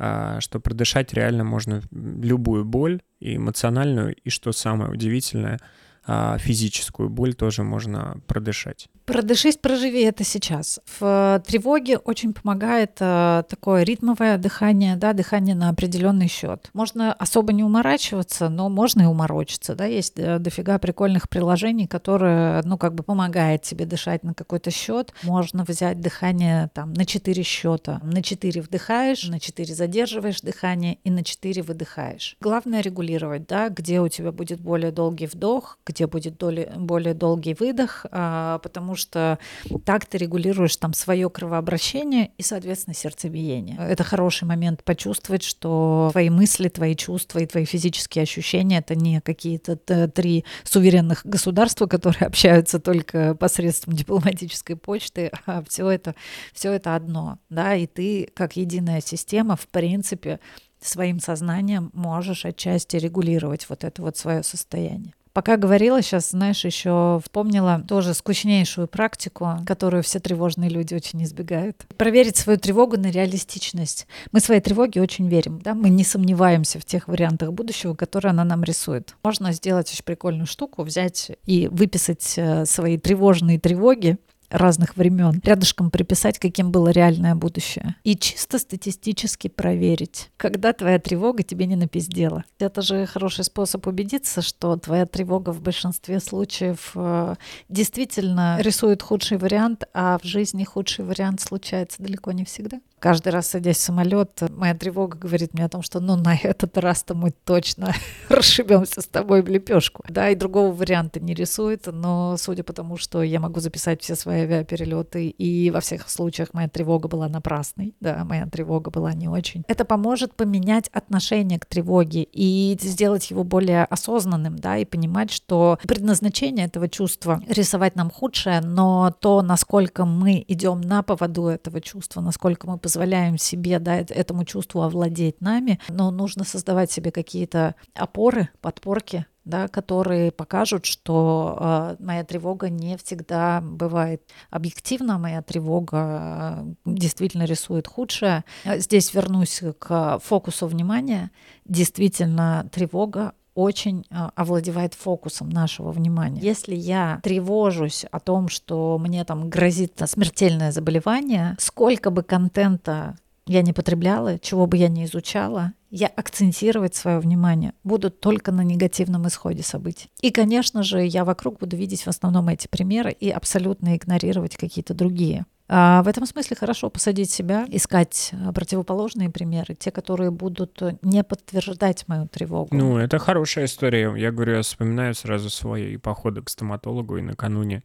а, что продышать реально можно любую боль, и эмоциональную, и что самое удивительное, а, физическую боль тоже можно продышать. Продышись, проживи это сейчас. В тревоге очень помогает э, такое ритмовое дыхание, да, дыхание на определенный счет. Можно особо не уморачиваться, но можно и уморочиться, да, есть э, дофига прикольных приложений, которые, ну, как бы помогает тебе дышать на какой-то счет. Можно взять дыхание там на 4 счета. На 4 вдыхаешь, на 4 задерживаешь дыхание и на 4 выдыхаешь. Главное регулировать, да, где у тебя будет более долгий вдох, где будет более, более долгий выдох, а, потому что так ты регулируешь там свое кровообращение и, соответственно, сердцебиение. Это хороший момент почувствовать, что твои мысли, твои чувства и твои физические ощущения — это не какие-то три суверенных государства, которые общаются только посредством дипломатической почты, а все это, все это одно, да, и ты как единая система, в принципе, своим сознанием можешь отчасти регулировать вот это вот свое состояние. Пока говорила, сейчас, знаешь, еще вспомнила тоже скучнейшую практику, которую все тревожные люди очень избегают. Проверить свою тревогу на реалистичность. Мы своей тревоге очень верим, да, мы не сомневаемся в тех вариантах будущего, которые она нам рисует. Можно сделать очень прикольную штуку, взять и выписать э, свои тревожные тревоги, разных времен, рядышком приписать, каким было реальное будущее. И чисто статистически проверить, когда твоя тревога тебе не напиздела. Это же хороший способ убедиться, что твоя тревога в большинстве случаев э, действительно рисует худший вариант, а в жизни худший вариант случается далеко не всегда. Каждый раз садясь в самолет, моя тревога говорит мне о том, что ну на этот раз-то мы точно расшибемся с тобой в лепешку. Да, и другого варианта не рисует, но судя по тому, что я могу записать все свои авиаперелеты, и во всех случаях моя тревога была напрасной, да, моя тревога была не очень. Это поможет поменять отношение к тревоге и сделать его более осознанным, да, и понимать, что предназначение этого чувства рисовать нам худшее, но то, насколько мы идем на поводу этого чувства, насколько мы позволяем себе да, этому чувству овладеть нами, но нужно создавать себе какие-то опоры, подпорки, да, которые покажут, что э, моя тревога не всегда бывает объективна, моя тревога э, действительно рисует худшее. Здесь вернусь к фокусу внимания. Действительно, тревога очень а, овладевает фокусом нашего внимания. Если я тревожусь о том, что мне там грозит смертельное заболевание, сколько бы контента я не потребляла, чего бы я не изучала, я акцентировать свое внимание буду только на негативном исходе событий. И, конечно же, я вокруг буду видеть в основном эти примеры и абсолютно игнорировать какие-то другие. А в этом смысле хорошо посадить себя, искать а, противоположные примеры, те, которые будут не подтверждать мою тревогу. Ну, это хорошая история. Я говорю, я вспоминаю сразу свои походы к стоматологу и накануне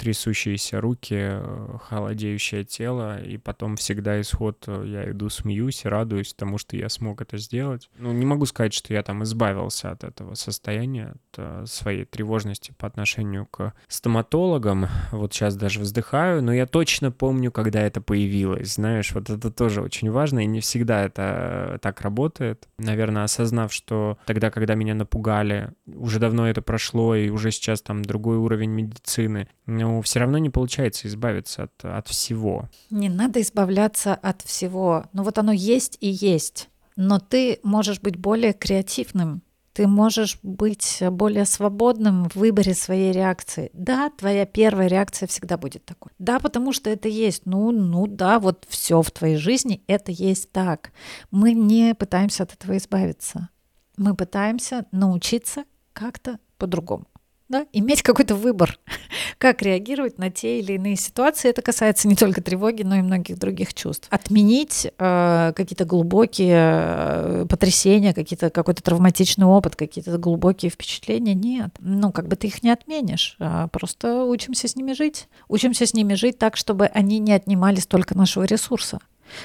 трясущиеся руки, э, холодеющее тело, и потом всегда исход, э, я иду, смеюсь, радуюсь тому, что я смог это сделать. Ну, не могу сказать, что я там избавился от этого состояния, от э, своей тревожности по отношению к стоматологам. Вот сейчас даже вздыхаю, но я точно помню, когда это появилось. Знаешь, вот это тоже очень важно, и не всегда это так работает. Наверное, осознав, что тогда, когда меня напугали, уже давно это прошло, и уже сейчас там другой уровень медицины, но все равно не получается избавиться от, от всего. Не надо избавляться от всего. Ну вот оно есть и есть. Но ты можешь быть более креативным, ты можешь быть более свободным в выборе своей реакции. Да, твоя первая реакция всегда будет такой. Да, потому что это есть. Ну, ну да, вот все в твоей жизни это есть так. Мы не пытаемся от этого избавиться. Мы пытаемся научиться как-то по-другому да, иметь какой-то выбор, как реагировать на те или иные ситуации. Это касается не только тревоги, но и многих других чувств. Отменить э, какие-то глубокие э, потрясения, какие-то, какой-то травматичный опыт, какие-то глубокие впечатления, нет. Ну, как бы ты их не отменишь, а просто учимся с ними жить. Учимся с ними жить так, чтобы они не отнимали столько нашего ресурса,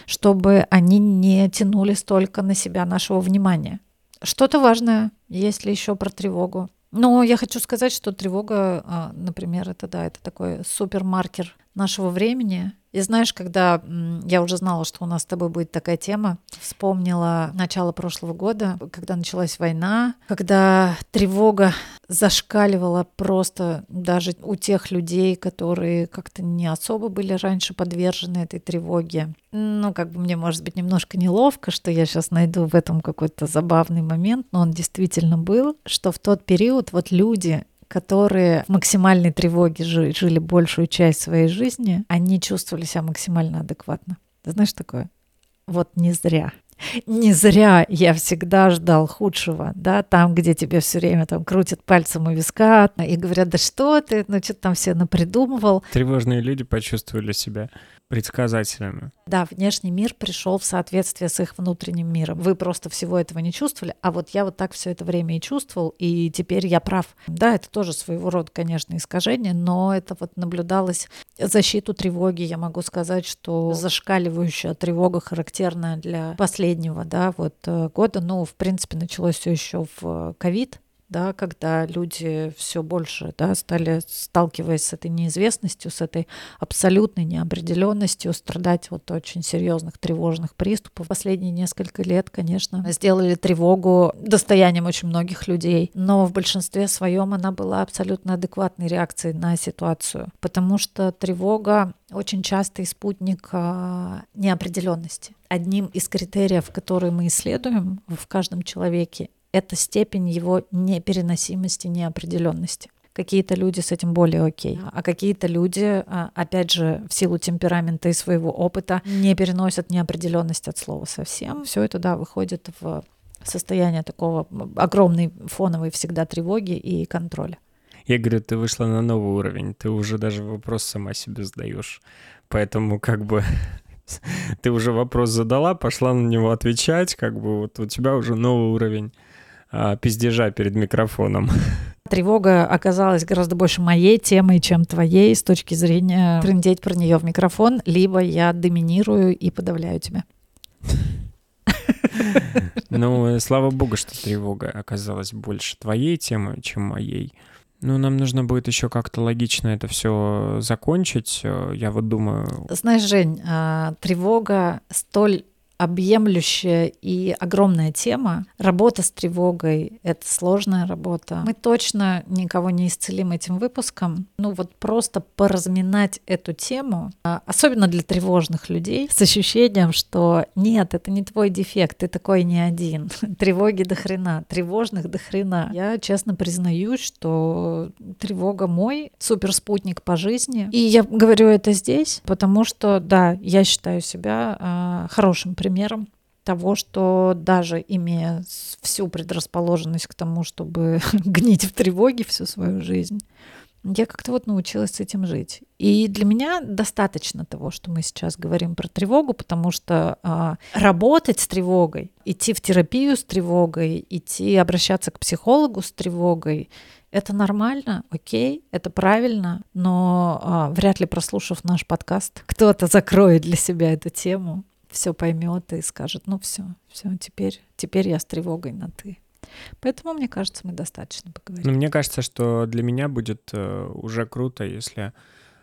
чтобы они не тянули столько на себя нашего внимания. Что-то важное, если еще про тревогу. Но я хочу сказать, что тревога, а, например, это да, это такой супермаркер нашего времени. И знаешь, когда я уже знала, что у нас с тобой будет такая тема, вспомнила начало прошлого года, когда началась война, когда тревога зашкаливала просто даже у тех людей, которые как-то не особо были раньше подвержены этой тревоге. Ну, как бы мне, может быть, немножко неловко, что я сейчас найду в этом какой-то забавный момент, но он действительно был, что в тот период вот люди, которые в максимальной тревоге жили большую часть своей жизни, они чувствовали себя максимально адекватно. Ты знаешь такое? Вот не зря. Не зря я всегда ждал худшего, да, там, где тебе все время там крутят пальцем у виска и говорят, да что ты, ну что-то там все напридумывал. Тревожные люди почувствовали себя предсказателями. Да, внешний мир пришел в соответствие с их внутренним миром. Вы просто всего этого не чувствовали, а вот я вот так все это время и чувствовал, и теперь я прав. Да, это тоже своего рода, конечно, искажение, но это вот наблюдалось защиту тревоги. Я могу сказать, что зашкаливающая тревога характерная для последнего, да, вот э, года. Ну, в принципе, началось все еще в ковид, да, когда люди все больше да, стали, сталкиваясь с этой неизвестностью, с этой абсолютной неопределенностью, страдать вот очень серьезных тревожных приступов. Последние несколько лет, конечно, сделали тревогу достоянием очень многих людей, но в большинстве своем она была абсолютно адекватной реакцией на ситуацию, потому что тревога очень частый спутник а, неопределенности. Одним из критериев, которые мы исследуем в каждом человеке, это степень его непереносимости, неопределенности. Какие-то люди с этим более окей, а какие-то люди, а, опять же, в силу темперамента и своего опыта, не переносят неопределенность от слова совсем. Все это, да, выходит в состояние такого огромной фоновой всегда тревоги и контроля. Я говорю, ты вышла на новый уровень, ты уже даже вопрос сама себе задаешь. Поэтому как бы ты уже вопрос задала, пошла на него отвечать, как бы вот у тебя уже новый уровень а, пиздежа перед микрофоном. Тревога оказалась гораздо больше моей темой, чем твоей с точки зрения трындеть про нее в микрофон, либо я доминирую и подавляю тебя. Ну, слава богу, что тревога оказалась больше твоей темой, чем моей. Ну, нам нужно будет еще как-то логично это все закончить. Я вот думаю... Знаешь, Жень, а, тревога столь объемлющая и огромная тема. Работа с тревогой — это сложная работа. Мы точно никого не исцелим этим выпуском. Ну вот просто поразминать эту тему, а, особенно для тревожных людей, с ощущением, что нет, это не твой дефект, ты такой не один. Тревоги до хрена, тревожных до хрена. Я честно признаюсь, что тревога мой суперспутник по жизни. И я говорю это здесь, потому что, да, я считаю себя э, хорошим примером того, что даже имея всю предрасположенность к тому, чтобы гнить в тревоге всю свою жизнь, я как-то вот научилась с этим жить. И для меня достаточно того, что мы сейчас говорим про тревогу, потому что а, работать с тревогой, идти в терапию с тревогой, идти обращаться к психологу с тревогой, это нормально, окей, это правильно, но а, вряд ли прослушав наш подкаст, кто-то закроет для себя эту тему все поймет и скажет, ну все, все, теперь, теперь я с тревогой на ты. Поэтому, мне кажется, мы достаточно поговорили. Ну, мне кажется, что для меня будет э, уже круто, если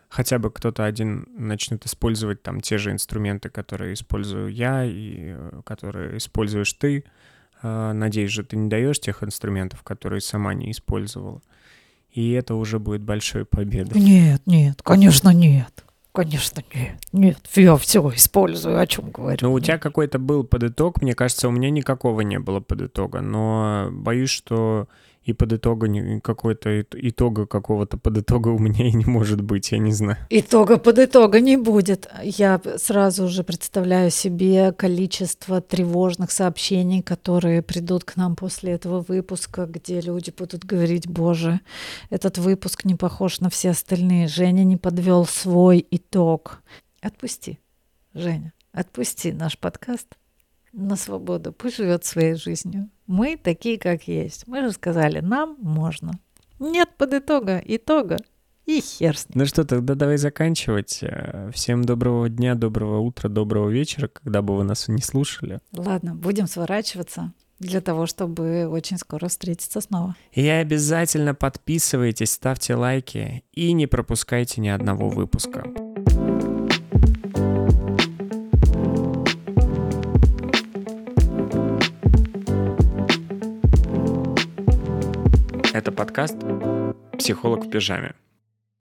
хотя бы кто-то один начнет использовать там те же инструменты, которые использую я и э, которые используешь ты. Э, надеюсь же, ты не даешь тех инструментов, которые сама не использовала. И это уже будет большой победой. Нет, нет, конечно, нет. Конечно, нет. Нет, я все использую, о чем говорю. Ну, у тебя какой-то был подытог, мне кажется, у меня никакого не было подытога, но боюсь, что и под итога какой-то итога какого-то под итога у меня и не может быть, я не знаю. Итога под итога не будет. Я сразу же представляю себе количество тревожных сообщений, которые придут к нам после этого выпуска, где люди будут говорить, боже, этот выпуск не похож на все остальные. Женя не подвел свой итог. Отпусти, Женя, отпусти наш подкаст на свободу, пусть живет своей жизнью. Мы такие, как есть. Мы же сказали, нам можно. Нет под итога, итога. И хер с ним. Ну что, тогда давай заканчивать. Э, всем доброго дня, доброго утра, доброго вечера, когда бы вы нас не слушали. Ладно, будем сворачиваться для того, чтобы очень скоро встретиться снова. И обязательно подписывайтесь, ставьте лайки и не пропускайте ни одного выпуска. Это подкаст «Психолог в пижаме».